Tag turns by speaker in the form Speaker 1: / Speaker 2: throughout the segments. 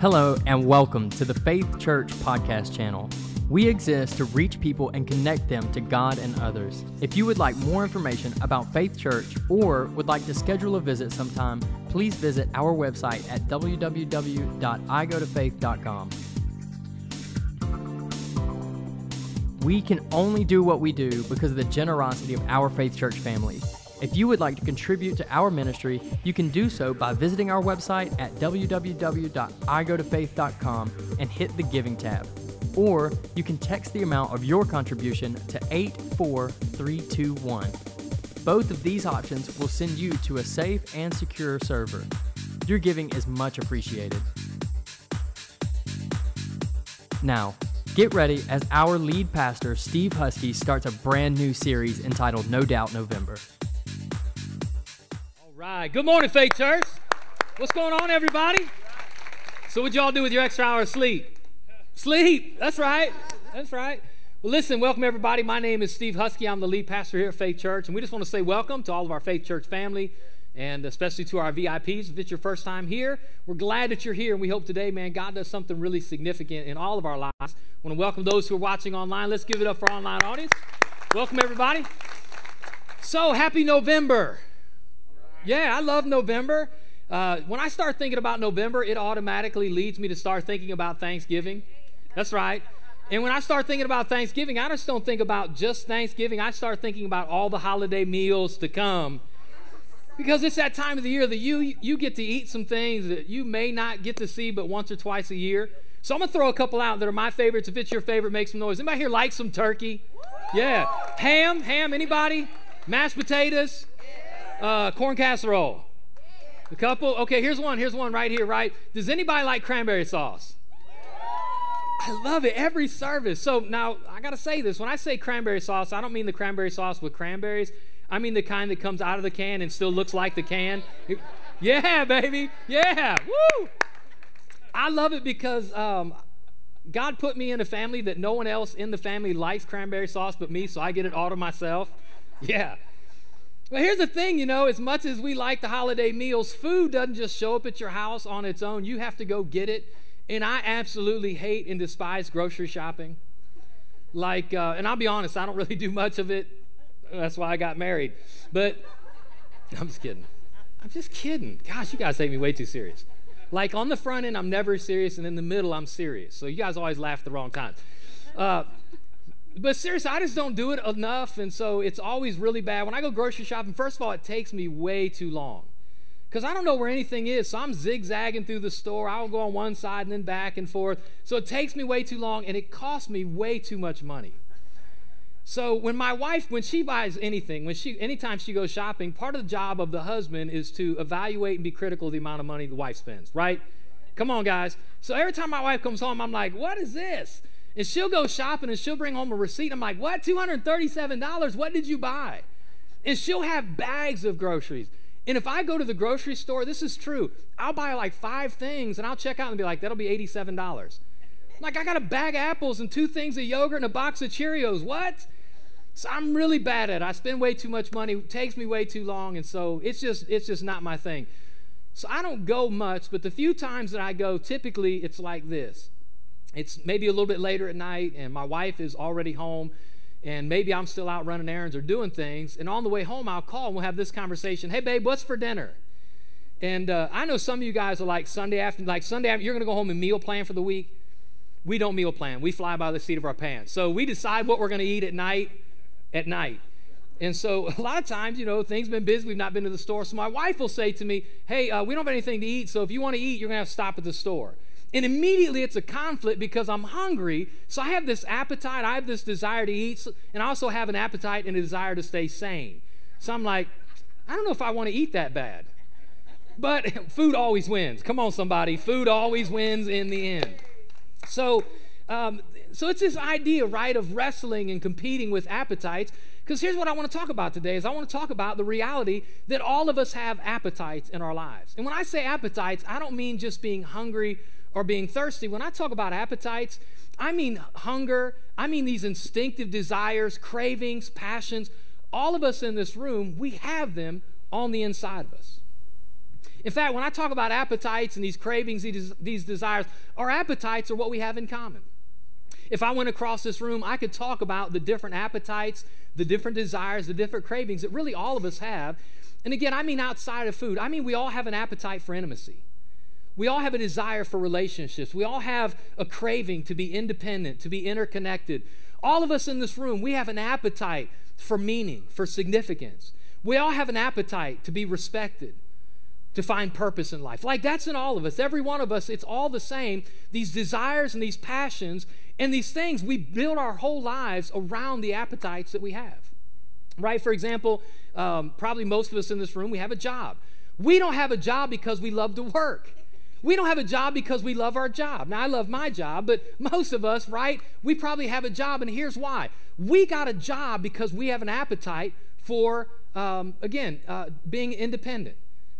Speaker 1: Hello, and welcome to the Faith Church podcast channel. We exist to reach people and connect them to God and others. If you would like more information about Faith Church or would like to schedule a visit sometime, please visit our website at www.igotofaith.com. We can only do what we do because of the generosity of our Faith Church family. If you would like to contribute to our ministry, you can do so by visiting our website at www.igotofaith.com and hit the Giving tab. Or you can text the amount of your contribution to 84321. Both of these options will send you to a safe and secure server. Your giving is much appreciated. Now, get ready as our lead pastor, Steve Husky, starts a brand new series entitled No Doubt November.
Speaker 2: Right. Good morning, Faith Church. What's going on, everybody? So, what y'all do with your extra hour of sleep? Sleep. That's right. That's right. Well, listen, welcome everybody. My name is Steve Husky. I'm the lead pastor here at Faith Church, and we just want to say welcome to all of our Faith Church family, and especially to our VIPs. If it's your first time here, we're glad that you're here, and we hope today, man, God does something really significant in all of our lives. I want to welcome those who are watching online. Let's give it up for our online audience. Welcome everybody. So, happy November. Yeah, I love November. Uh, when I start thinking about November, it automatically leads me to start thinking about Thanksgiving. That's right. And when I start thinking about Thanksgiving, I just don't think about just Thanksgiving. I start thinking about all the holiday meals to come. Because it's that time of the year that you you get to eat some things that you may not get to see but once or twice a year. So I'm gonna throw a couple out that are my favorites. If it's your favorite, make some noise. Anybody here like some turkey? Yeah. Ham, ham, anybody? Mashed potatoes? Uh, corn casserole. A couple? Okay, here's one. Here's one right here, right? Does anybody like cranberry sauce? I love it every service. So now I got to say this. When I say cranberry sauce, I don't mean the cranberry sauce with cranberries. I mean the kind that comes out of the can and still looks like the can. Yeah, baby. Yeah. Woo. I love it because um, God put me in a family that no one else in the family likes cranberry sauce but me, so I get it all to myself. Yeah. Well, here's the thing, you know, as much as we like the holiday meals, food doesn't just show up at your house on its own. You have to go get it. And I absolutely hate and despise grocery shopping. Like, uh, and I'll be honest, I don't really do much of it. That's why I got married. But I'm just kidding. I'm just kidding. Gosh, you guys take me way too serious. Like on the front end, I'm never serious, and in the middle, I'm serious. So you guys always laugh the wrong times. Uh, but seriously, I just don't do it enough, and so it's always really bad. When I go grocery shopping, first of all, it takes me way too long because I don't know where anything is. So I'm zigzagging through the store. I'll go on one side and then back and forth. So it takes me way too long and it costs me way too much money. So when my wife, when she buys anything, when she, anytime she goes shopping, part of the job of the husband is to evaluate and be critical of the amount of money the wife spends, right? Come on, guys. So every time my wife comes home, I'm like, what is this? And she'll go shopping and she'll bring home a receipt. I'm like, what? $237? What did you buy? And she'll have bags of groceries. And if I go to the grocery store, this is true. I'll buy like five things and I'll check out and be like, that'll be $87. Like, I got a bag of apples and two things of yogurt and a box of Cheerios. What? So I'm really bad at it. I spend way too much money. It takes me way too long. And so it's just, it's just not my thing. So I don't go much, but the few times that I go, typically it's like this. It's maybe a little bit later at night and my wife is already home and maybe I'm still out running errands or doing things. And on the way home, I'll call and we'll have this conversation. Hey, babe, what's for dinner? And uh, I know some of you guys are like Sunday after, like Sunday after, you're going to go home and meal plan for the week. We don't meal plan. We fly by the seat of our pants. So we decide what we're going to eat at night, at night. And so a lot of times, you know, things been busy. We've not been to the store. So my wife will say to me, "Hey, uh, we don't have anything to eat. So if you want to eat, you're going to have to stop at the store." And immediately it's a conflict because I'm hungry. So I have this appetite, I have this desire to eat, and I also have an appetite and a desire to stay sane. So I'm like, I don't know if I want to eat that bad. But food always wins. Come on, somebody. Food always wins in the end. So, um, so it's this idea, right, of wrestling and competing with appetites. Because here's what I want to talk about today is I want to talk about the reality that all of us have appetites in our lives. And when I say appetites, I don't mean just being hungry or being thirsty. When I talk about appetites, I mean hunger, I mean these instinctive desires, cravings, passions. All of us in this room, we have them on the inside of us. In fact, when I talk about appetites and these cravings, these, desires, our appetites are what we have in common. If I went across this room, I could talk about the different appetites, the different desires, the different cravings that really all of us have. And again, I mean outside of food. I mean, we all have an appetite for intimacy. We all have a desire for relationships. We all have a craving to be independent, to be interconnected. All of us in this room, we have an appetite for meaning, for significance. We all have an appetite to be respected, to find purpose in life. Like that's in all of us. Every one of us, it's all the same. These desires and these passions and these things, we build our whole lives around the appetites that we have. Right? For example, um, probably most of us in this room, we have a job. We don't have a job because we love to work. We don't have a job because we love our job. Now, I love my job, but most of us, right, we probably have a job, and here's why. We got a job because we have an appetite for, um, again, uh, being independent,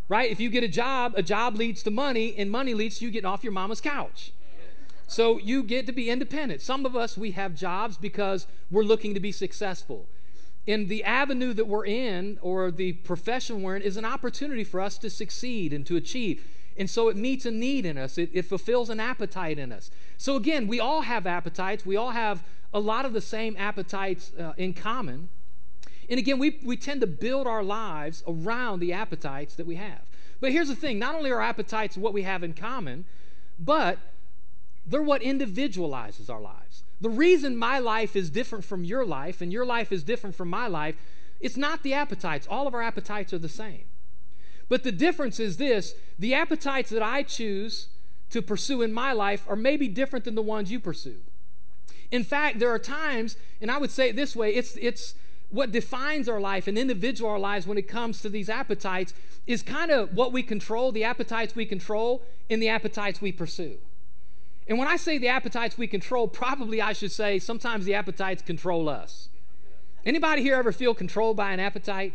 Speaker 2: right? If you get a job, a job leads to money, and money leads to you getting off your mama's couch. So you get to be independent. Some of us, we have jobs because we're looking to be successful. And the avenue that we're in, or the profession we're in, is an opportunity for us to succeed and to achieve. And so it meets a need in us, it, it fulfills an appetite in us. So again, we all have appetites, we all have a lot of the same appetites uh, in common. And again, we, we tend to build our lives around the appetites that we have. But here's the thing not only are appetites what we have in common, but they're what individualizes our lives. The reason my life is different from your life and your life is different from my life, it's not the appetites. All of our appetites are the same. But the difference is this the appetites that I choose to pursue in my life are maybe different than the ones you pursue. In fact, there are times, and I would say it this way it's, it's what defines our life and individual our lives when it comes to these appetites is kind of what we control, the appetites we control, and the appetites we pursue. And when I say the appetites we control, probably I should say sometimes the appetites control us. Anybody here ever feel controlled by an appetite?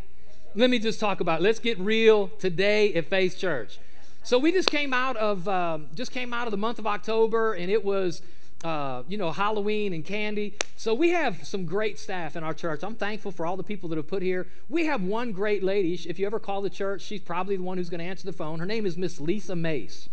Speaker 2: Let me just talk about it. Let's get real today at Faith Church. So we just came out of um, just came out of the month of October, and it was uh, you know Halloween and candy. So we have some great staff in our church. I'm thankful for all the people that have put here. We have one great lady. If you ever call the church, she's probably the one who's going to answer the phone. Her name is Miss Lisa Mace.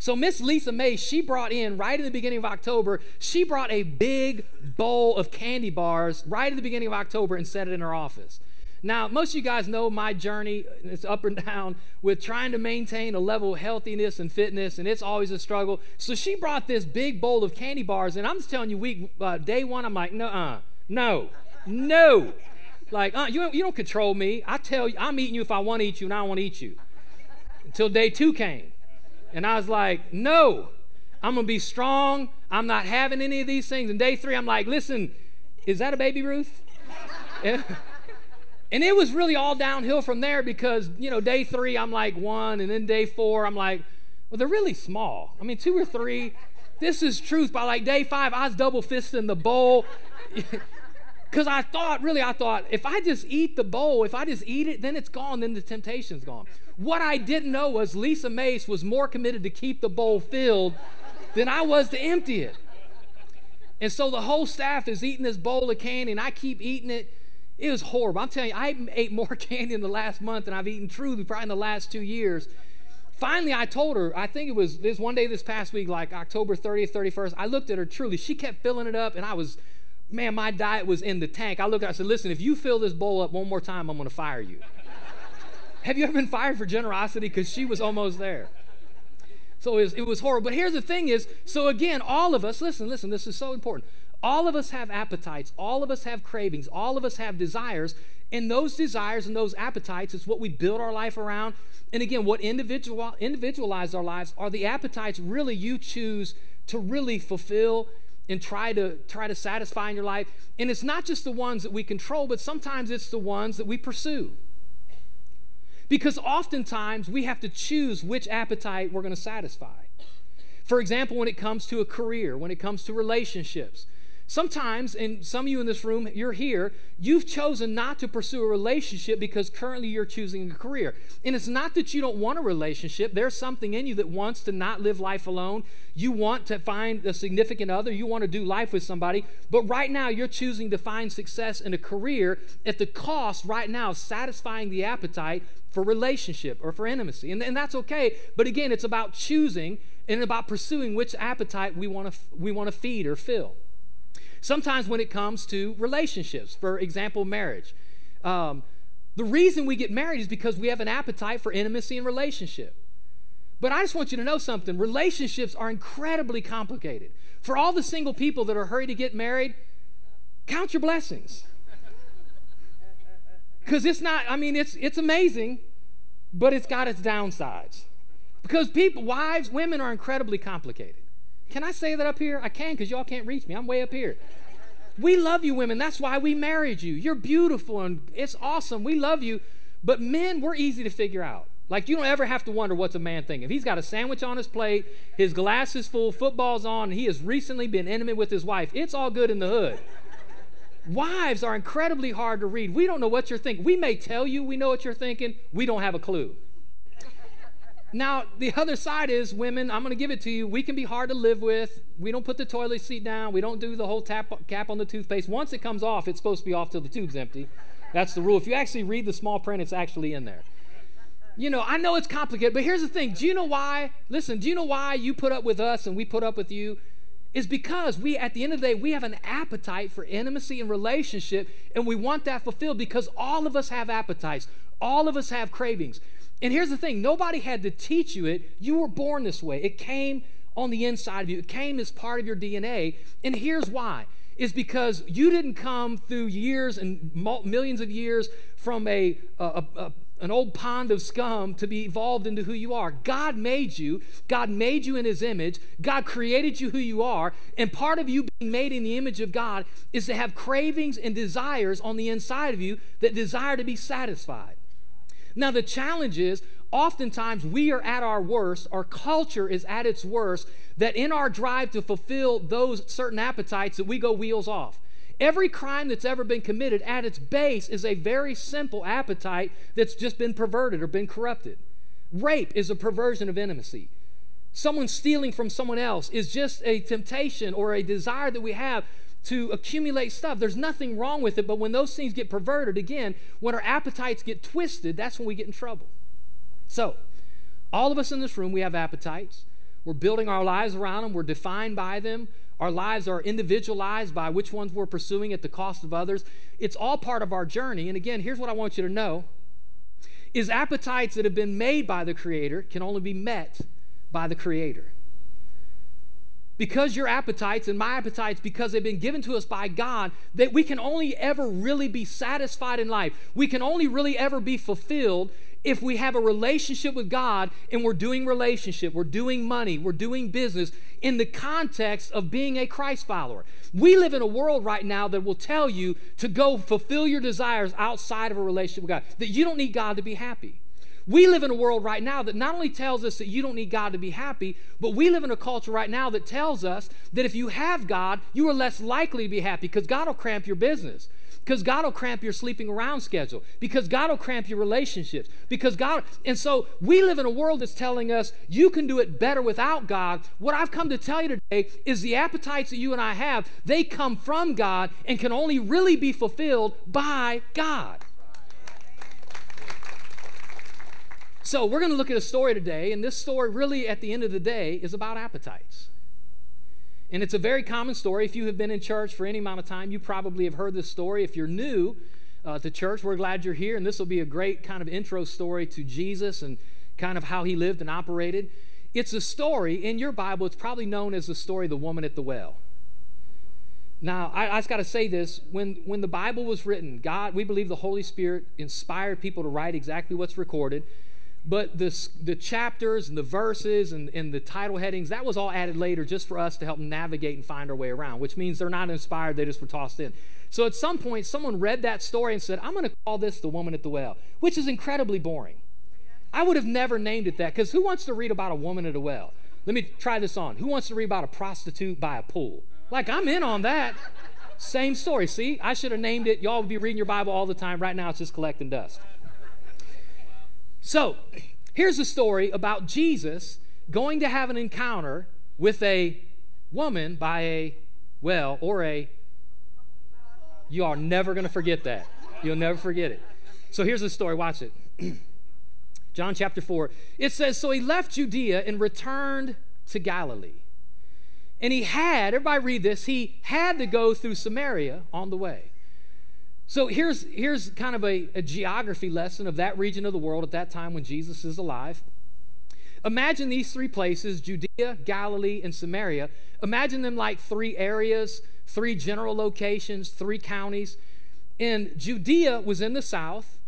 Speaker 2: So Miss Lisa May, she brought in right in the beginning of October, she brought a big bowl of candy bars right at the beginning of October and set it in her office. Now, most of you guys know my journey, it's up and down with trying to maintain a level of healthiness and fitness, and it's always a struggle. So she brought this big bowl of candy bars, and I'm just telling you, week uh, day one, I'm like, no, no, no. Like, uh, you, don't, you don't control me. I tell you, I'm eating you if I want to eat you, and I don't want to eat you. Until day two came. And I was like, no, I'm going to be strong. I'm not having any of these things. And day three, I'm like, listen, is that a Baby Ruth? And it was really all downhill from there because, you know, day three, I'm like one. And then day four, I'm like, well, they're really small. I mean, two or three. This is truth. By like day five, I was double fisting the bowl. Because I thought, really, I thought, if I just eat the bowl, if I just eat it, then it's gone, then the temptation's gone. What I didn't know was Lisa Mace was more committed to keep the bowl filled than I was to empty it. And so the whole staff is eating this bowl of candy, and I keep eating it. It was horrible. I'm telling you, I ate more candy in the last month than I've eaten truly probably in the last two years. Finally, I told her, I think it was this one day this past week, like October 30th, 31st. I looked at her truly. She kept filling it up, and I was, man, my diet was in the tank. I looked at her, I said, listen, if you fill this bowl up one more time, I'm going to fire you. Have you ever been fired for generosity? Because she was almost there. So it was, it was horrible. But here's the thing is, so again, all of us, listen, listen, this is so important. All of us have appetites, all of us have cravings, all of us have desires, and those desires and those appetites is what we build our life around. And again, what individual individualize our lives are the appetites really you choose to really fulfill and try to try to satisfy in your life. And it's not just the ones that we control, but sometimes it's the ones that we pursue. Because oftentimes we have to choose which appetite we're going to satisfy. For example, when it comes to a career, when it comes to relationships, Sometimes, and some of you in this room, you're here, you've chosen not to pursue a relationship because currently you're choosing a career. And it's not that you don't want a relationship, there's something in you that wants to not live life alone. You want to find a significant other, you want to do life with somebody, but right now you're choosing to find success in a career at the cost right now of satisfying the appetite for relationship or for intimacy. And, and that's okay, but again, it's about choosing and about pursuing which appetite we want to we want to feed or fill. Sometimes when it comes to relationships, for example, marriage, um, the reason we get married is because we have an appetite for intimacy and relationship. But I just want you to know something relationships are incredibly complicated. For all the single people that are hurried to get married, count your blessings. Because it's not, I mean, it's, it's amazing, but it's got its downsides. Because people, wives, women are incredibly complicated. Can I say that up here? I can because y'all can't reach me. I'm way up here. We love you, women. That's why we married you. You're beautiful and it's awesome. We love you. But men, we're easy to figure out. Like, you don't ever have to wonder what's a man thinking. If he's got a sandwich on his plate, his glass is full, football's on, and he has recently been intimate with his wife, it's all good in the hood. Wives are incredibly hard to read. We don't know what you're thinking. We may tell you we know what you're thinking, we don't have a clue. Now, the other side is women, I'm going to give it to you. We can be hard to live with. We don't put the toilet seat down. We don't do the whole tap, cap on the toothpaste. Once it comes off, it's supposed to be off till the tube's empty. That's the rule. If you actually read the small print, it's actually in there. You know, I know it's complicated, but here's the thing. Do you know why? Listen, do you know why you put up with us and we put up with you? Is because we, at the end of the day, we have an appetite for intimacy and relationship, and we want that fulfilled because all of us have appetites. All of us have cravings. And here's the thing nobody had to teach you it. You were born this way. It came on the inside of you, it came as part of your DNA. And here's why is because you didn't come through years and millions of years from a, a, a, an old pond of scum to be evolved into who you are. God made you. God made you in His image. God created you who you are. And part of you being made in the image of God is to have cravings and desires on the inside of you that desire to be satisfied. Now, the challenge is oftentimes we are at our worst, our culture is at its worst, that in our drive to fulfill those certain appetites that we go wheels off. Every crime that's ever been committed at its base is a very simple appetite that's just been perverted or been corrupted. Rape is a perversion of intimacy. Someone stealing from someone else is just a temptation or a desire that we have to accumulate stuff. There's nothing wrong with it, but when those things get perverted, again, when our appetites get twisted, that's when we get in trouble. So, all of us in this room, we have appetites. We're building our lives around them, we're defined by them. Our lives are individualized by which ones we're pursuing at the cost of others. It's all part of our journey. And again, here's what I want you to know is appetites that have been made by the creator can only be met by the creator because your appetites and my appetites, because they've been given to us by God, that we can only ever really be satisfied in life. We can only really ever be fulfilled if we have a relationship with God and we're doing relationship, we're doing money, we're doing business in the context of being a Christ follower. We live in a world right now that will tell you to go fulfill your desires outside of a relationship with God, that you don't need God to be happy. We live in a world right now that not only tells us that you don't need God to be happy, but we live in a culture right now that tells us that if you have God, you are less likely to be happy because God will cramp your business. Because God will cramp your sleeping around schedule. Because God will cramp your relationships. Because God, and so we live in a world that's telling us you can do it better without God. What I've come to tell you today is the appetites that you and I have, they come from God and can only really be fulfilled by God. So, we're going to look at a story today, and this story, really, at the end of the day, is about appetites. And it's a very common story. If you have been in church for any amount of time, you probably have heard this story. If you're new uh, to church, we're glad you're here, and this will be a great kind of intro story to Jesus and kind of how he lived and operated. It's a story in your Bible, it's probably known as the story of the woman at the well. Now, I, I just got to say this. When, when the Bible was written, God, we believe the Holy Spirit inspired people to write exactly what's recorded but the, the chapters and the verses and, and the title headings, that was all added later just for us to help navigate and find our way around, which means they're not inspired, they just were tossed in. So at some point, someone read that story and said, I'm going to call this The Woman at the Well, which is incredibly boring. I would have never named it that because who wants to read about a woman at a well? Let me try this on. Who wants to read about a prostitute by a pool? Like, I'm in on that. Same story. See, I should have named it. Y'all would be reading your Bible all the time. Right now, it's just collecting dust. So, here's a story about Jesus going to have an encounter with a woman by a well or a. You are never going to forget that. You'll never forget it. So, here's the story. Watch it. John chapter 4. It says, So he left Judea and returned to Galilee. And he had, everybody read this, he had to go through Samaria on the way. So here's, here's kind of a, a geography lesson of that region of the world at that time when Jesus is alive. Imagine these three places Judea, Galilee, and Samaria. Imagine them like three areas, three general locations, three counties. And Judea was in the south,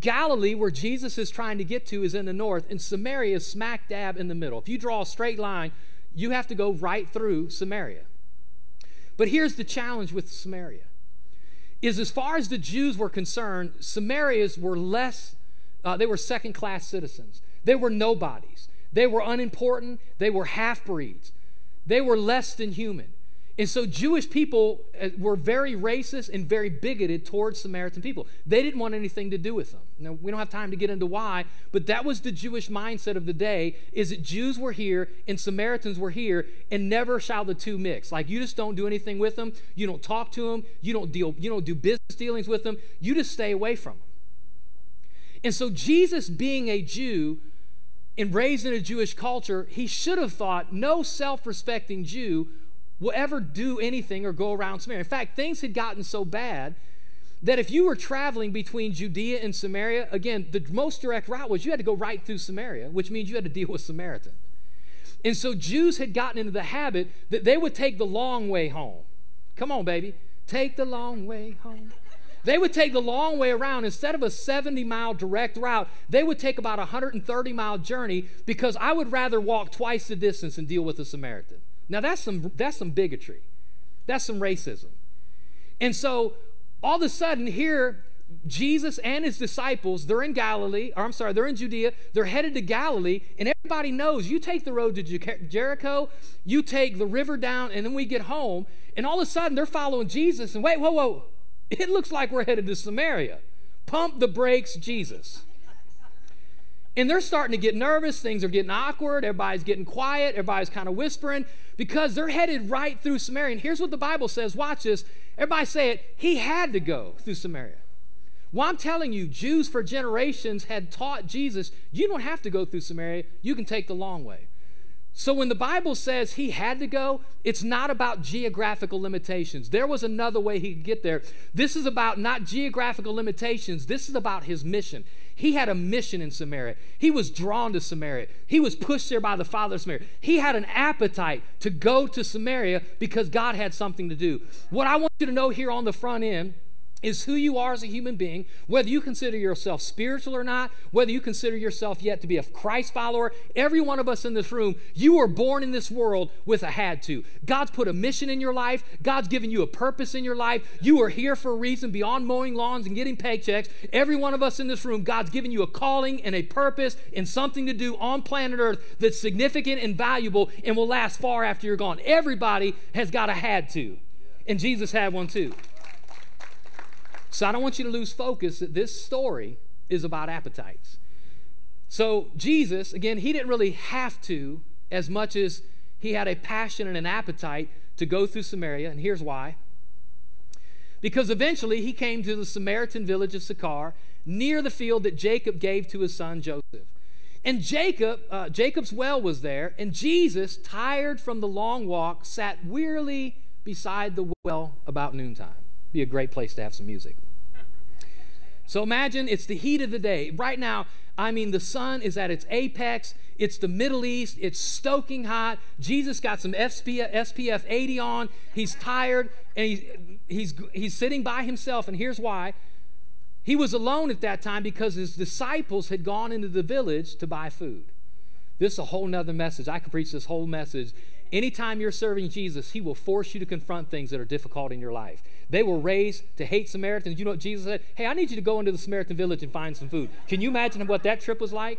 Speaker 2: Galilee, where Jesus is trying to get to, is in the north, and Samaria is smack dab in the middle. If you draw a straight line, you have to go right through Samaria. But here's the challenge with Samaria is as far as the Jews were concerned, Samarians were less, uh, they were second class citizens. They were nobodies. They were unimportant. They were half breeds. They were less than human. And so Jewish people uh, were very racist and very bigoted towards Samaritan people. They didn't want anything to do with them. Now, we don't have time to get into why, but that was the Jewish mindset of the day is that Jews were here and Samaritans were here and never shall the two mix. Like you just don't do anything with them, you don't talk to them, you don't deal you don't do business dealings with them, you just stay away from them. And so Jesus being a Jew and raised in a Jewish culture, he should have thought no self-respecting Jew will ever do anything or go around Samaria. In fact, things had gotten so bad that if you were traveling between Judea and Samaria, again, the most direct route was you had to go right through Samaria, which means you had to deal with Samaritans. And so Jews had gotten into the habit that they would take the long way home. Come on, baby. Take the long way home. They would take the long way around. Instead of a 70 mile direct route, they would take about a 130 mile journey because I would rather walk twice the distance and deal with a Samaritan. Now that's some that's some bigotry. That's some racism. And so all of a sudden here Jesus and his disciples, they're in Galilee, or I'm sorry, they're in Judea, they're headed to Galilee, and everybody knows you take the road to Jericho, you take the river down, and then we get home, and all of a sudden they're following Jesus, and wait, whoa, whoa, it looks like we're headed to Samaria. Pump the brakes, Jesus. And they're starting to get nervous. Things are getting awkward. Everybody's getting quiet. Everybody's kind of whispering because they're headed right through Samaria. And here's what the Bible says watch this. Everybody say it. He had to go through Samaria. Well, I'm telling you, Jews for generations had taught Jesus, you don't have to go through Samaria, you can take the long way. So when the Bible says he had to go, it's not about geographical limitations. There was another way he could get there. This is about not geographical limitations, this is about his mission. He had a mission in Samaria. He was drawn to Samaria. He was pushed there by the Father of Samaria. He had an appetite to go to Samaria because God had something to do. What I want you to know here on the front end is who you are as a human being, whether you consider yourself spiritual or not, whether you consider yourself yet to be a Christ follower. Every one of us in this room, you were born in this world with a had to. God's put a mission in your life, God's given you a purpose in your life. You are here for a reason beyond mowing lawns and getting paychecks. Every one of us in this room, God's given you a calling and a purpose and something to do on planet Earth that's significant and valuable and will last far after you're gone. Everybody has got a had to, and Jesus had one too. So I don't want you to lose focus that this story is about appetites. So Jesus, again, he didn't really have to as much as he had a passion and an appetite to go through Samaria, and here's why. Because eventually he came to the Samaritan village of Sychar, near the field that Jacob gave to his son Joseph. And Jacob, uh, Jacob's well was there, and Jesus, tired from the long walk, sat wearily beside the well about noontime. Be a great place to have some music. So imagine it's the heat of the day. Right now, I mean, the sun is at its apex. It's the Middle East. It's stoking hot. Jesus got some SPF, SPF 80 on. He's tired and he's, he's, he's sitting by himself. And here's why he was alone at that time because his disciples had gone into the village to buy food. This is a whole nother message. I could preach this whole message Anytime you're serving Jesus, He will force you to confront things that are difficult in your life. They were raised to hate Samaritans. You know what Jesus said? Hey, I need you to go into the Samaritan village and find some food. Can you imagine what that trip was like?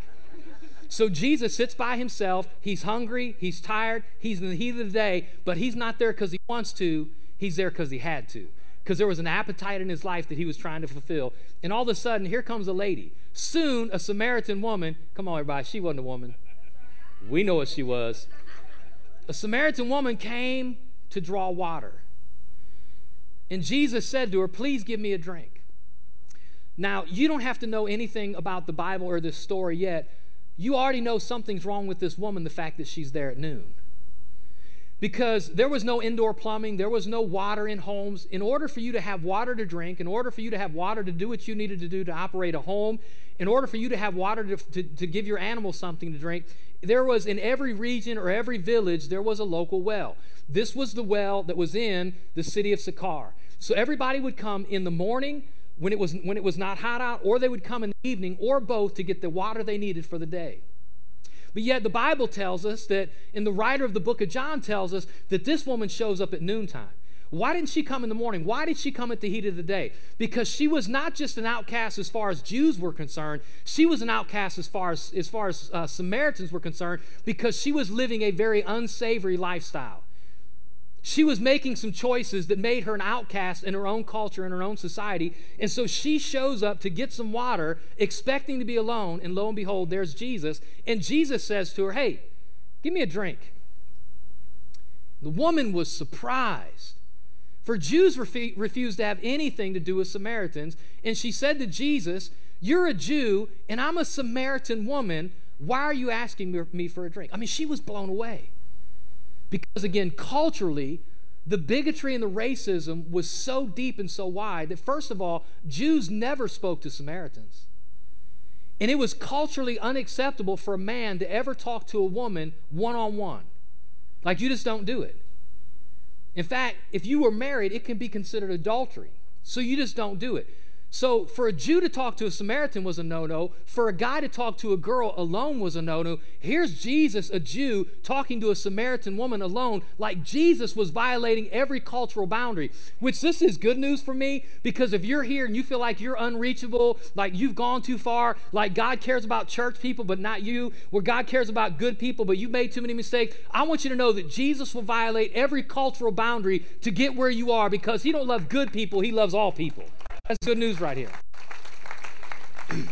Speaker 2: So Jesus sits by himself. He's hungry. He's tired. He's in the heat of the day, but he's not there because he wants to. He's there because he had to. Because there was an appetite in his life that he was trying to fulfill. And all of a sudden, here comes a lady. Soon, a Samaritan woman. Come on, everybody. She wasn't a woman. We know what she was. A Samaritan woman came to draw water. And Jesus said to her, Please give me a drink. Now, you don't have to know anything about the Bible or this story yet. You already know something's wrong with this woman, the fact that she's there at noon. Because there was no indoor plumbing, there was no water in homes. In order for you to have water to drink, in order for you to have water to do what you needed to do to operate a home, in order for you to have water to, to, to give your animals something to drink, there was in every region or every village, there was a local well. This was the well that was in the city of Sychar. So everybody would come in the morning when it was when it was not hot out, or they would come in the evening, or both to get the water they needed for the day. But yet the Bible tells us that, and the writer of the book of John tells us that this woman shows up at noontime. Why didn't she come in the morning? Why did she come at the heat of the day? Because she was not just an outcast as far as Jews were concerned. She was an outcast as far as as far as uh, Samaritans were concerned because she was living a very unsavory lifestyle. She was making some choices that made her an outcast in her own culture, in her own society. And so she shows up to get some water, expecting to be alone. And lo and behold, there's Jesus. And Jesus says to her, Hey, give me a drink. The woman was surprised. For Jews refi- refused to have anything to do with Samaritans. And she said to Jesus, You're a Jew, and I'm a Samaritan woman. Why are you asking me for a drink? I mean, she was blown away. Because again, culturally, the bigotry and the racism was so deep and so wide that, first of all, Jews never spoke to Samaritans. And it was culturally unacceptable for a man to ever talk to a woman one on one. Like, you just don't do it. In fact, if you were married, it can be considered adultery. So you just don't do it. So, for a Jew to talk to a Samaritan was a no no. For a guy to talk to a girl alone was a no no. Here's Jesus, a Jew, talking to a Samaritan woman alone, like Jesus was violating every cultural boundary. Which this is good news for me because if you're here and you feel like you're unreachable, like you've gone too far, like God cares about church people but not you, where God cares about good people but you've made too many mistakes, I want you to know that Jesus will violate every cultural boundary to get where you are because He don't love good people, He loves all people. That's good news right here.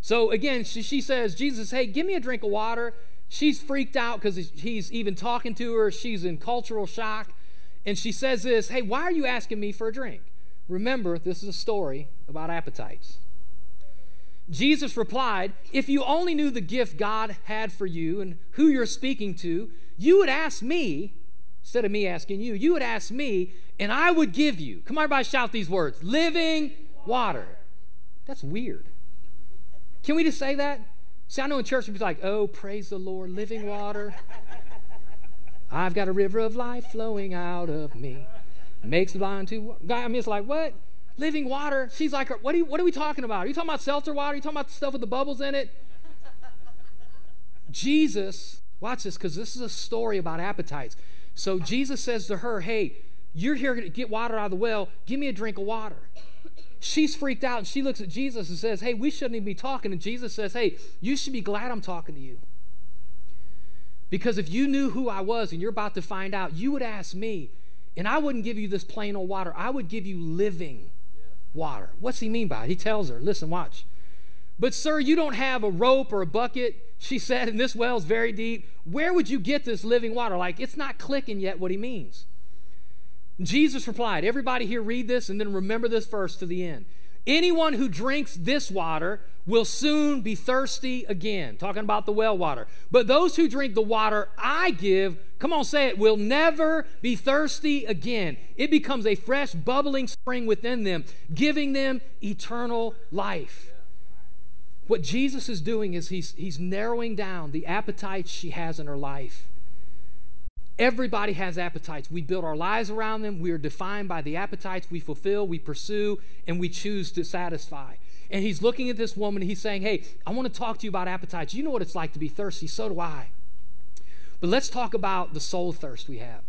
Speaker 2: so again, she, she, says, Jesus, hey, give me a drink of water. She's freaked out because he's even talking to her. She's in cultural shock. And she says this, hey, why are you asking me for a drink? Remember, this is a story about appetites. Jesus replied, If you only knew the gift God had for you and who you're speaking to, you would ask me, instead of me asking you, you would ask me, and I would give you, come on, everybody, shout these words living water. That's weird. Can we just say that? See, I know in church, we'd be like, oh, praise the Lord, living water. I've got a river of life flowing out of me. Makes the blind to. I mean, it's like, what? Living water? She's like, what are, you, what are we talking about? Are you talking about seltzer water? Are you talking about stuff with the bubbles in it? Jesus, watch this, because this is a story about appetites. So Jesus says to her, Hey, you're here to get water out of the well. Give me a drink of water. She's freaked out and she looks at Jesus and says, Hey, we shouldn't even be talking. And Jesus says, Hey, you should be glad I'm talking to you. Because if you knew who I was and you're about to find out, you would ask me, and I wouldn't give you this plain old water. I would give you living water. What's he mean by it? He tells her, Listen, watch. But, sir, you don't have a rope or a bucket, she said, and this well is very deep. Where would you get this living water? Like, it's not clicking yet what he means. Jesus replied, Everybody here read this and then remember this verse to the end. Anyone who drinks this water will soon be thirsty again. Talking about the well water. But those who drink the water I give, come on, say it, will never be thirsty again. It becomes a fresh, bubbling spring within them, giving them eternal life. What Jesus is doing is he's, he's narrowing down the appetites she has in her life. Everybody has appetites. We build our lives around them. We are defined by the appetites we fulfill, we pursue, and we choose to satisfy. And he's looking at this woman he's saying, Hey, I want to talk to you about appetites. You know what it's like to be thirsty. So do I. But let's talk about the soul thirst we have.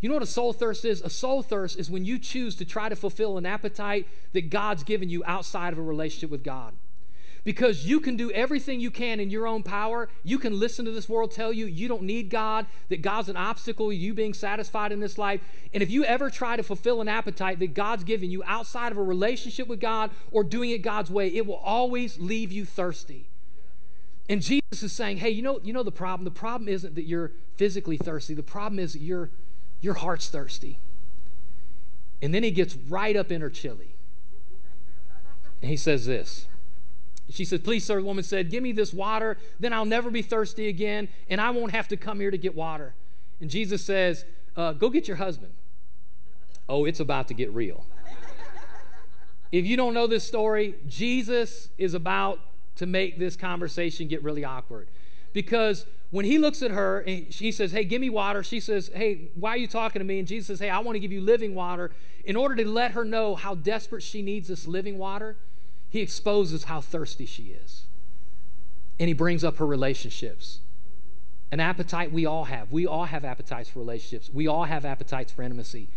Speaker 2: You know what a soul thirst is? A soul thirst is when you choose to try to fulfill an appetite that God's given you outside of a relationship with God. Because you can do everything you can in your own power. You can listen to this world tell you you don't need God, that God's an obstacle, you being satisfied in this life. And if you ever try to fulfill an appetite that God's given you outside of a relationship with God or doing it God's way, it will always leave you thirsty. And Jesus is saying, hey, you know, you know the problem? The problem isn't that you're physically thirsty. The problem is that your, your heart's thirsty. And then he gets right up in her chili. And he says this she said, Please, sir, the woman said, Give me this water, then I'll never be thirsty again, and I won't have to come here to get water. And Jesus says, uh, Go get your husband. Oh, it's about to get real. if you don't know this story, Jesus is about to make this conversation get really awkward. Because when he looks at her and she says, Hey, give me water, she says, Hey, why are you talking to me? And Jesus says, Hey, I want to give you living water. In order to let her know how desperate she needs this living water, he exposes how thirsty she is. And he brings up her relationships. An appetite we all have. We all have appetites for relationships. We all have appetites for intimacy.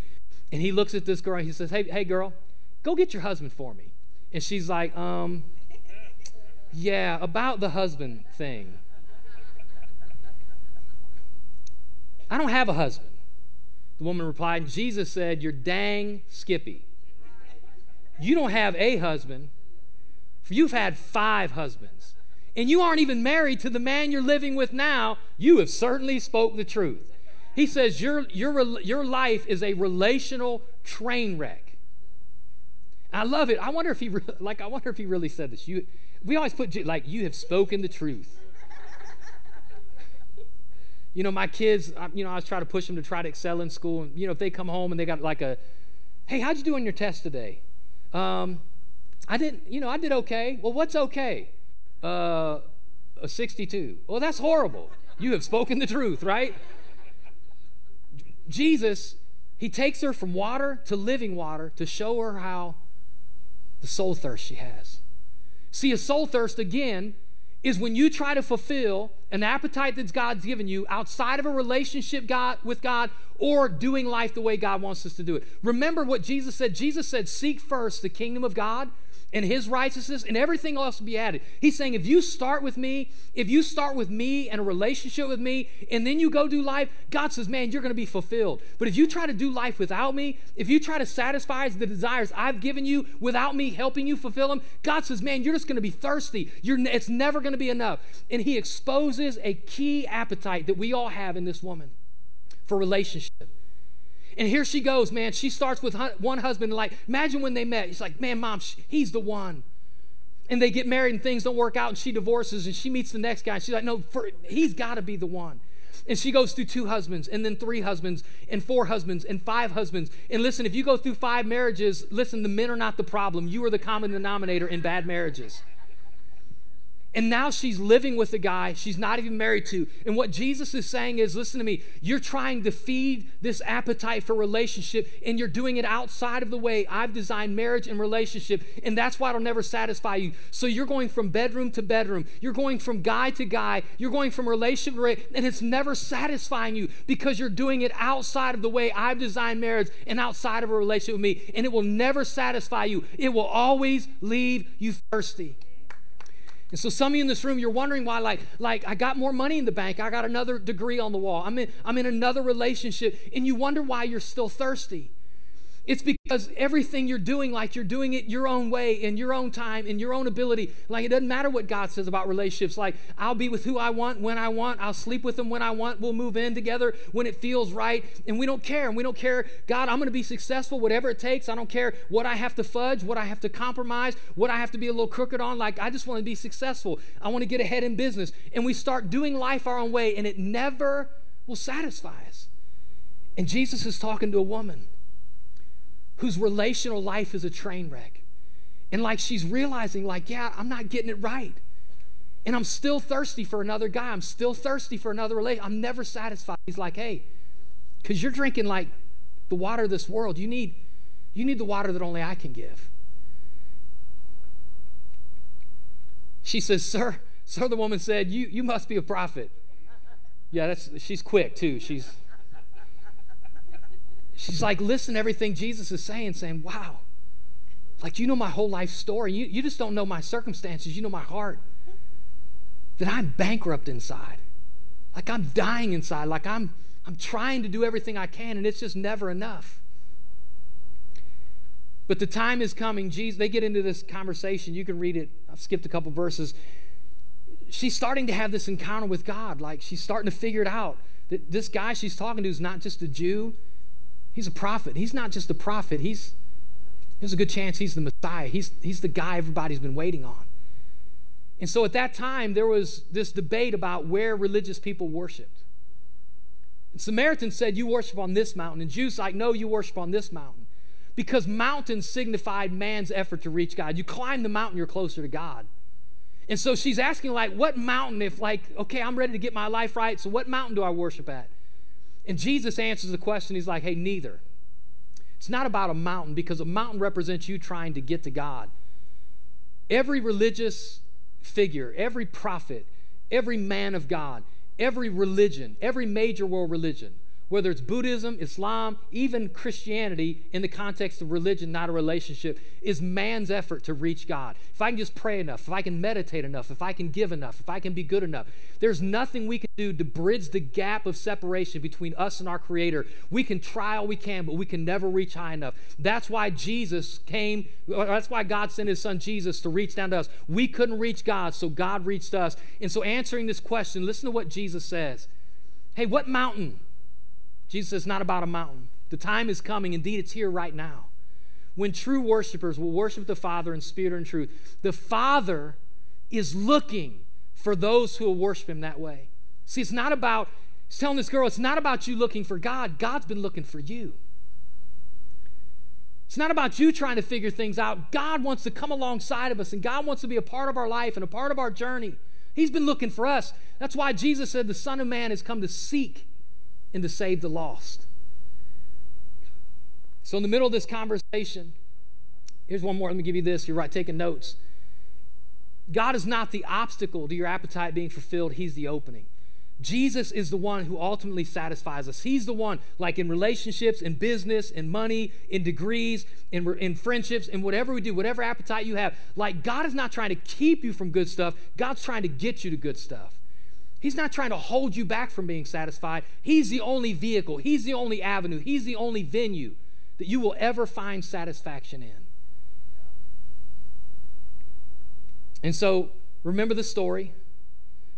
Speaker 2: And he looks at this girl and he says, Hey, hey girl, go get your husband for me. And she's like, um, yeah, about the husband thing. I don't have a husband. The woman replied, Jesus said, You're dang skippy. You don't have a husband, You've had five husbands, and you aren't even married to the man you're living with now. You have certainly spoke the truth. He says your, your, your life is a relational train wreck. I love it. I wonder if he like I wonder if he really said this. You we always put like you have spoken the truth. you know, my kids, you know, I was trying to push them to try to excel in school. And, you know, if they come home and they got like a, hey, how'd you do on your test today? Um, I didn't, you know, I did okay. Well, what's okay? Uh, a 62. Well, that's horrible. You have spoken the truth, right? Jesus, he takes her from water to living water to show her how the soul thirst she has. See, a soul thirst, again, is when you try to fulfill an appetite that God's given you outside of a relationship God, with God or doing life the way God wants us to do it. Remember what Jesus said. Jesus said, Seek first the kingdom of God and his righteousness and everything else will be added. He's saying if you start with me, if you start with me and a relationship with me, and then you go do life, God says, man, you're going to be fulfilled. But if you try to do life without me, if you try to satisfy the desires I've given you without me helping you fulfill them, God says, man, you're just going to be thirsty. You're, it's never going to be enough. And he exposes a key appetite that we all have in this woman for relationship. And here she goes, man. She starts with one husband. Like, imagine when they met. He's like, man, mom, he's the one. And they get married and things don't work out and she divorces and she meets the next guy. She's like, no, for, he's got to be the one. And she goes through two husbands and then three husbands and four husbands and five husbands. And listen, if you go through five marriages, listen, the men are not the problem. You are the common denominator in bad marriages. And now she's living with a guy she's not even married to. And what Jesus is saying is listen to me, you're trying to feed this appetite for relationship, and you're doing it outside of the way I've designed marriage and relationship. And that's why it'll never satisfy you. So you're going from bedroom to bedroom, you're going from guy to guy, you're going from relationship to relationship, and it's never satisfying you because you're doing it outside of the way I've designed marriage and outside of a relationship with me. And it will never satisfy you, it will always leave you thirsty. And so some of you in this room, you're wondering why, like, like I got more money in the bank, I got another degree on the wall, I'm in, I'm in another relationship, and you wonder why you're still thirsty. It's because everything you're doing, like you're doing it your own way, in your own time, in your own ability. Like it doesn't matter what God says about relationships. Like I'll be with who I want when I want. I'll sleep with them when I want. We'll move in together when it feels right. And we don't care. And we don't care, God, I'm going to be successful, whatever it takes. I don't care what I have to fudge, what I have to compromise, what I have to be a little crooked on. Like I just want to be successful. I want to get ahead in business. And we start doing life our own way, and it never will satisfy us. And Jesus is talking to a woman whose relational life is a train wreck. And like she's realizing, like, yeah, I'm not getting it right. And I'm still thirsty for another guy. I'm still thirsty for another relationship. I'm never satisfied. He's like, hey, because you're drinking like the water of this world. You need, you need the water that only I can give. She says, Sir, sir, the woman said, You you must be a prophet. Yeah, that's she's quick too. She's she's like, listen to everything Jesus is saying, saying, wow, Like, you know my whole life story. You, you just don't know my circumstances. You know my heart. That I'm bankrupt inside. Like I'm dying inside. Like I'm, I'm trying to do everything I can, and it's just never enough. But the time is coming. Jesus, they get into this conversation. You can read it. I've skipped a couple verses. She's starting to have this encounter with God. Like she's starting to figure it out. That this guy she's talking to is not just a Jew, he's a prophet. He's not just a prophet, he's there's a good chance he's the Messiah. He's, he's the guy everybody's been waiting on. And so at that time, there was this debate about where religious people worshiped. And Samaritans said, You worship on this mountain. And Jews like, No, you worship on this mountain. Because mountains signified man's effort to reach God. You climb the mountain, you're closer to God. And so she's asking, like, what mountain, if, like, okay, I'm ready to get my life right, so what mountain do I worship at? And Jesus answers the question. He's like, hey, neither. It's not about a mountain because a mountain represents you trying to get to God. Every religious figure, every prophet, every man of God, every religion, every major world religion whether it's Buddhism, Islam, even Christianity in the context of religion, not a relationship, is man's effort to reach God. If I can just pray enough, if I can meditate enough, if I can give enough, if I can be good enough, there's nothing we can do to bridge the gap of separation between us and our Creator. We can try all we can, but we can never reach high enough. That's why Jesus came, that's why God sent His Son Jesus to reach down to us. We couldn't reach God, so God reached us. And so, answering this question, listen to what Jesus says. Hey, what mountain? Jesus says, not about a mountain. The time is coming. Indeed, it's here right now. When true worshipers will worship the Father in spirit and truth, the Father is looking for those who will worship Him that way. See, it's not about, he's telling this girl, it's not about you looking for God. God's been looking for you. It's not about you trying to figure things out. God wants to come alongside of us, and God wants to be a part of our life and a part of our journey. He's been looking for us. That's why Jesus said the Son of Man has come to seek and to save the lost. So, in the middle of this conversation, here's one more. Let me give you this. You're right, taking notes. God is not the obstacle to your appetite being fulfilled, He's the opening. Jesus is the one who ultimately satisfies us. He's the one, like in relationships, in business, in money, in degrees, in, in friendships, in whatever we do, whatever appetite you have. Like, God is not trying to keep you from good stuff, God's trying to get you to good stuff. He's not trying to hold you back from being satisfied. He's the only vehicle, He's the only avenue, He's the only venue that you will ever find satisfaction in. And so, remember the story.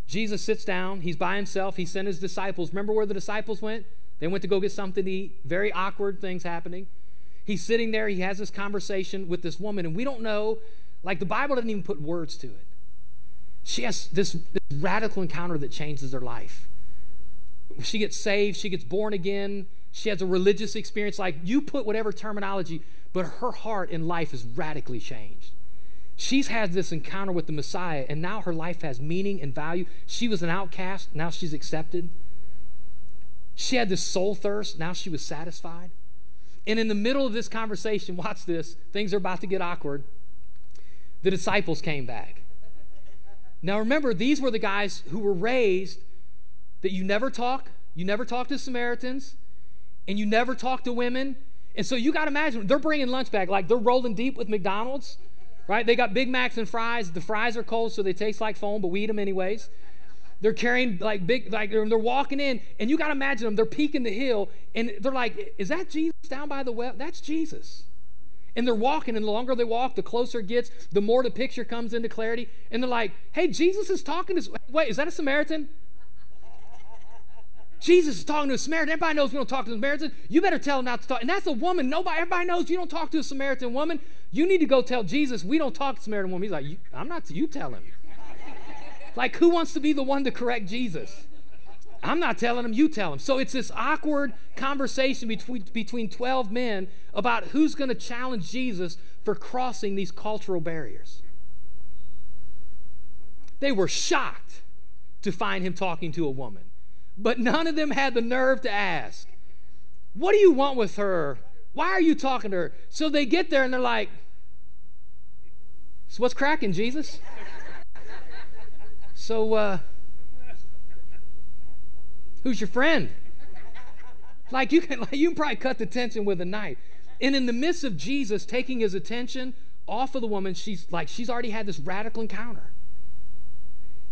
Speaker 2: Jesus sits down, he's by himself, he sent his disciples. Remember where the disciples went? They went to go get something to eat, very awkward things happening. He's sitting there, he has this conversation with this woman, and we don't know, like the Bible doesn't even put words to it she has this, this radical encounter that changes her life. She gets saved, she gets born again, she has a religious experience. Like you put whatever terminology, but her heart and life is radically changed. She's had this encounter with the Messiah, and now her life has meaning and value. She was an outcast, now she's accepted. She had this soul thirst, now she was satisfied. And in the middle of this conversation, watch this, things are about to get awkward. The disciples came back. Now remember, these were the guys who were raised that you never talk, you never talk to Samaritans, and you never talk to women. And so you got to imagine, they're bringing lunch back, like they're rolling deep with McDonald's, right? They got Big Macs and fries. The fries are cold, so they taste like foam, but we eat them anyways. They're carrying like big, like they're, they're walking in, and you got to imagine them. They're peeking the hill, and they're like, "Is that Jesus down by the well? That's Jesus." And they're walking, and the longer they walk, the closer it gets, the more the picture comes into clarity. And they're like, hey, Jesus is talking to. Wait, is that a Samaritan? Jesus is talking to a Samaritan. Everybody knows we don't talk to Samaritans. You better tell him not to talk. And that's a woman. Nobody, everybody knows you don't talk to a Samaritan woman. You need to go tell Jesus we don't talk to Samaritan woman. He's like, I'm not. You tell him. like, who wants to be the one to correct Jesus? I'm not telling him, you tell him. So it's this awkward conversation between, between 12 men about who's going to challenge Jesus for crossing these cultural barriers. They were shocked to find him talking to a woman, but none of them had the nerve to ask, What do you want with her? Why are you talking to her? So they get there and they're like, So what's cracking, Jesus? So, uh, Who's your friend? Like you can, like you can probably cut the tension with a knife. And in the midst of Jesus taking his attention, off of the woman. She's like, she's already had this radical encounter.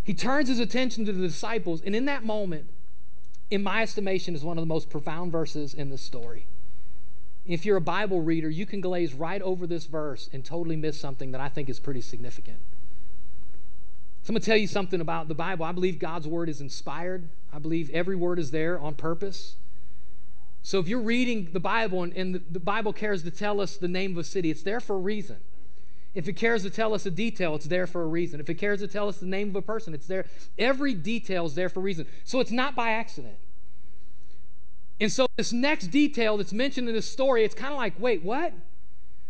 Speaker 2: He turns his attention to the disciples, and in that moment, in my estimation, is one of the most profound verses in this story. If you're a Bible reader, you can glaze right over this verse and totally miss something that I think is pretty significant. So I'm going to tell you something about the Bible. I believe God's word is inspired. I believe every word is there on purpose. So if you're reading the Bible and, and the, the, Bible cares to tell us the name of a city, it's there for a reason. If it cares to tell us a detail, it's there for a reason. If it cares to tell us the name of a person, it's there. Every detail is there for a reason. So it's not by accident. And so this next detail that's mentioned in this story, it's kind of like, wait, what?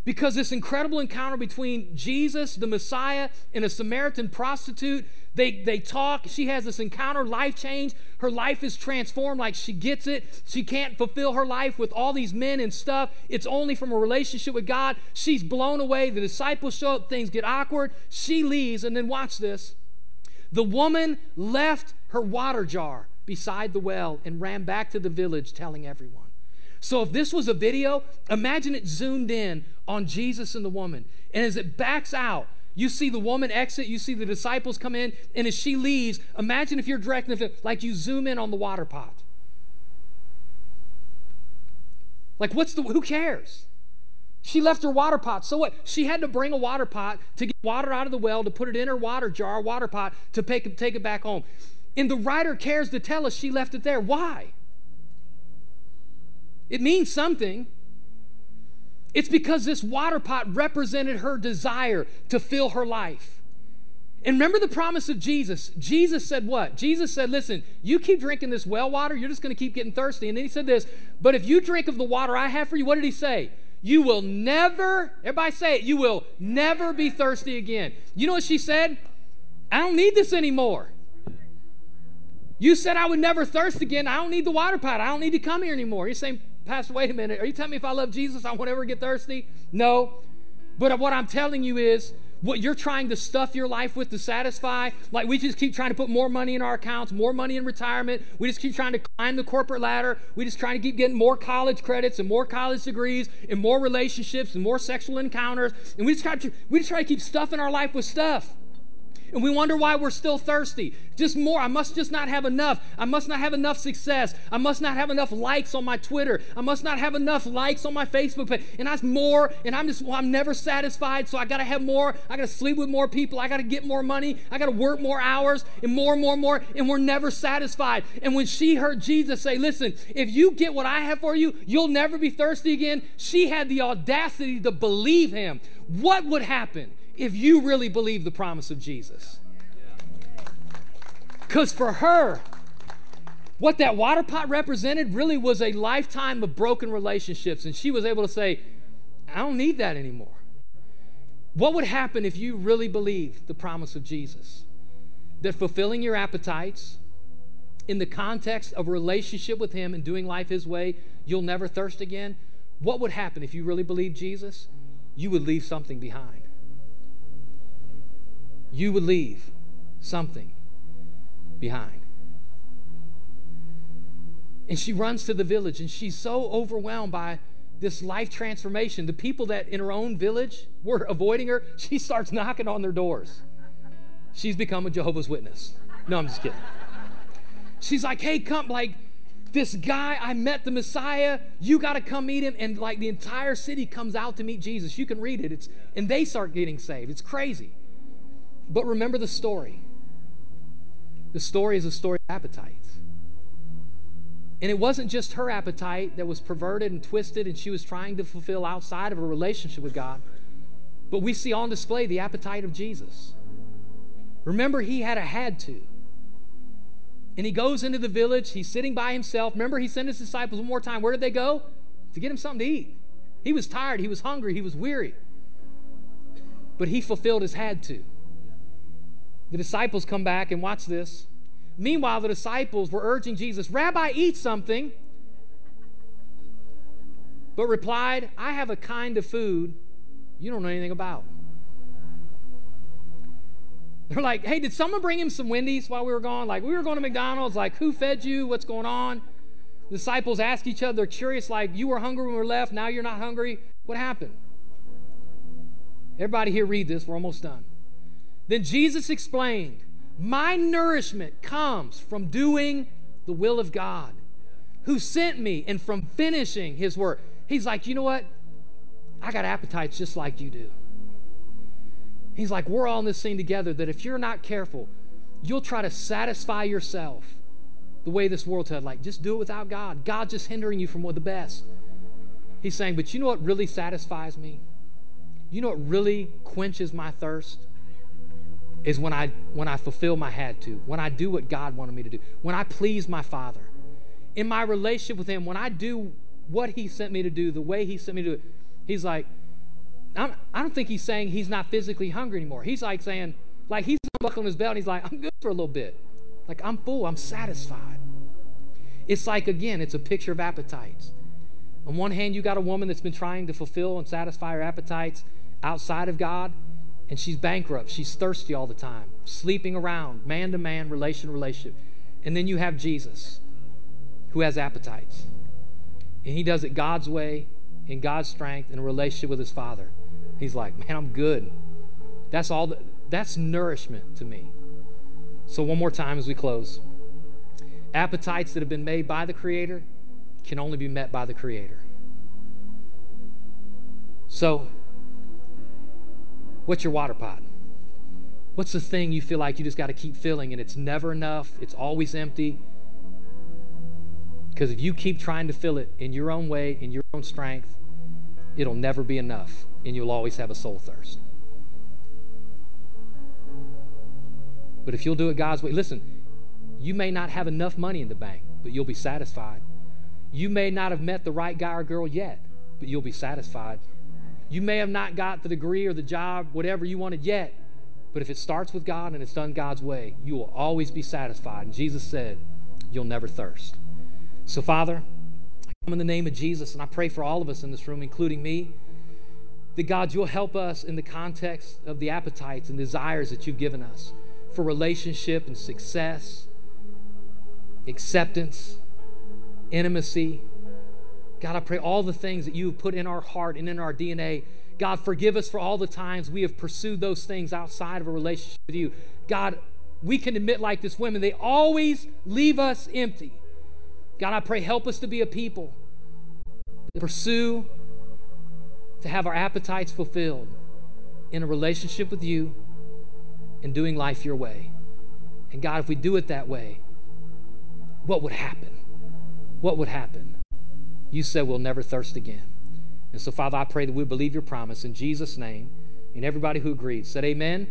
Speaker 2: Because this incredible encounter between Jesus, the Messiah, and a Samaritan prostitute, they, they talk. She has this encounter, life change. Her life is transformed, like she gets it. She can't fulfill her life with all these men and stuff. It's only from a relationship with God. She's blown away. The disciples show up, things get awkward. She leaves, and then watch this. The woman left her water jar beside the well and ran back to the village telling everyone. So if this was a video, imagine it zoomed in on Jesus and the woman. And as it backs out, you see the woman exit, you see the disciples come in, and as she leaves, imagine if you're directing the like you zoom in on the water pot. Like, what's the, who cares? She left her water pot. So what? She had to bring a water pot to get water out of the well, to put it in her water jar, water pot, to take, take it back home. And the writer cares to tell us she left it there. Why? It means something. It's because this water pot represented her desire to fill her life. And remember the promise of Jesus. Jesus said what? Jesus said, Listen, you keep drinking this well water, you're just going to keep getting thirsty. And then he said this, But if you drink of the water I have for you, what did he say? You will never, everybody say it, you will never be thirsty again. You know what she said? I don't need this anymore. You said I would never thirst again. I don't need the water pot. I don't need to come here anymore. You're saying, Pastor, wait a minute. Are you telling me if I love Jesus, I won't ever get thirsty? No. But what I'm telling you is, what you're trying to stuff your life with to satisfy, like we just keep trying to put more money in our accounts, more money in retirement. We just keep trying to climb the corporate ladder. We just trying to keep getting more college credits and more college degrees and more relationships and more sexual encounters. And we just try to, we just try to keep stuffing our life with stuff. And we wonder why we're still thirsty. Just more. I must just not have enough. I must not have enough success. I must not have enough likes on my Twitter. I must not have enough likes on my Facebook page. And that's more. And I'm just, well, I'm never satisfied. So I got to have more. I got to sleep with more people. I got to get more money. I got to work more hours and more and more and more. And we're never satisfied. And when she heard Jesus say, listen, if you get what I have for you, you'll never be thirsty again, she had the audacity to believe him. What would happen if you really believe the promise of Jesus. Because for her, what that water pot represented really was a lifetime of broken relationships. And she was able to say, I don't need that anymore. What would happen if you really believed the promise of Jesus? That fulfilling your appetites in the context of a relationship with Him and doing life His way, you'll never thirst again? What would happen if you really believed Jesus? You would leave something behind you would leave something behind. And she runs to the village and she's so overwhelmed by this life transformation. The people that in her own village were avoiding her, she starts knocking on their doors. She's become a Jehovah's Witness. No, I'm just kidding. She's like, hey, come, like, this guy, I met the Messiah. You got to come meet him. And like the entire city comes out to meet Jesus. You can read it. It's, and they start getting saved. It's crazy. But remember the story. The story is a story of appetites. And it wasn't just her appetite that was perverted and twisted and she was trying to fulfill outside of a relationship with God. But we see on display the appetite of Jesus. Remember, he had a had to. And he goes into the village. He's sitting by himself. Remember, he sent his disciples one more time. Where did they go? To get him something to eat. He was tired. He was hungry. He was weary. But he fulfilled his had to. The disciples come back and watch this. Meanwhile, the disciples were urging Jesus, Rabbi, eat something. But replied, I have a kind of food you don't know anything about. They're like, hey, did someone bring him some Wendy's while we were gone? Like, we were going to McDonald's. Like, who fed you? What's going on? The disciples ask each other, they're curious, like, you were hungry when we left. Now you're not hungry. What happened? Everybody here read this, we're almost done. Then Jesus explained, My nourishment comes from doing the will of God who sent me and from finishing his work. He's like, You know what? I got appetites just like you do. He's like, We're all in this thing together that if you're not careful, you'll try to satisfy yourself the way this world tells, like, just do it without God. God's just hindering you from what the best. He's saying, but you know what really satisfies me? You know what really quenches my thirst? Is when I when I fulfill my had to, when I do what God wanted me to do, when I please my Father. In my relationship with Him, when I do what He sent me to do, the way He sent me to do it, He's like, I'm, I do not think He's saying He's not physically hungry anymore. He's like saying, like He's unbuckling His belt and He's like, I'm good for a little bit. Like I'm full, I'm satisfied. It's like, again, it's a picture of appetites. On one hand, you got a woman that's been trying to fulfill and satisfy her appetites outside of God, and she's bankrupt. She's thirsty all the time, sleeping around, man to man, relation to relationship. And then you have Jesus, who has appetites. And he does it God's way, in God's strength, in a relationship with his Father. He's like, man, I'm good. That's all. That's nourishment to me. So, one more time as we close. Appetites that have been made by the Creator can only be met by the Creator. So, what's your water pot? What's the thing you feel like you just got to keep filling and it's never enough? It's always empty. Because if you keep trying to fill it in your own way, in your own strength, it'll never be enough and you'll always have a soul thirst. But if you'll do it God's way, listen, you may not have enough money in the bank, but you'll be satisfied. You may not have met the right guy or girl yet, but you'll be satisfied. You may have not got the degree or the job, whatever you wanted yet, but if it starts with God and it's done God's way, you will always be satisfied. And Jesus said, You'll never thirst. So, Father, I come in the name of Jesus, and I pray for all of us in this room, including me, that God, you'll help us in the context of the appetites and desires that you've given us for relationship and success acceptance, intimacy. God, I pray all the things that you have put in our heart and in our DNA. God, forgive us for all the times we have pursued those things outside of a relationship with you. God, we can admit, like this women, they always leave us empty. God, I pray, help us to be a people to pursue, to have our appetites fulfilled in a relationship with you and doing life your way. And God, if we do it that way, what would happen? What would happen? You said we'll never thirst again. And so, Father, I pray that we believe your promise in Jesus' name. And everybody who agreed said, Amen.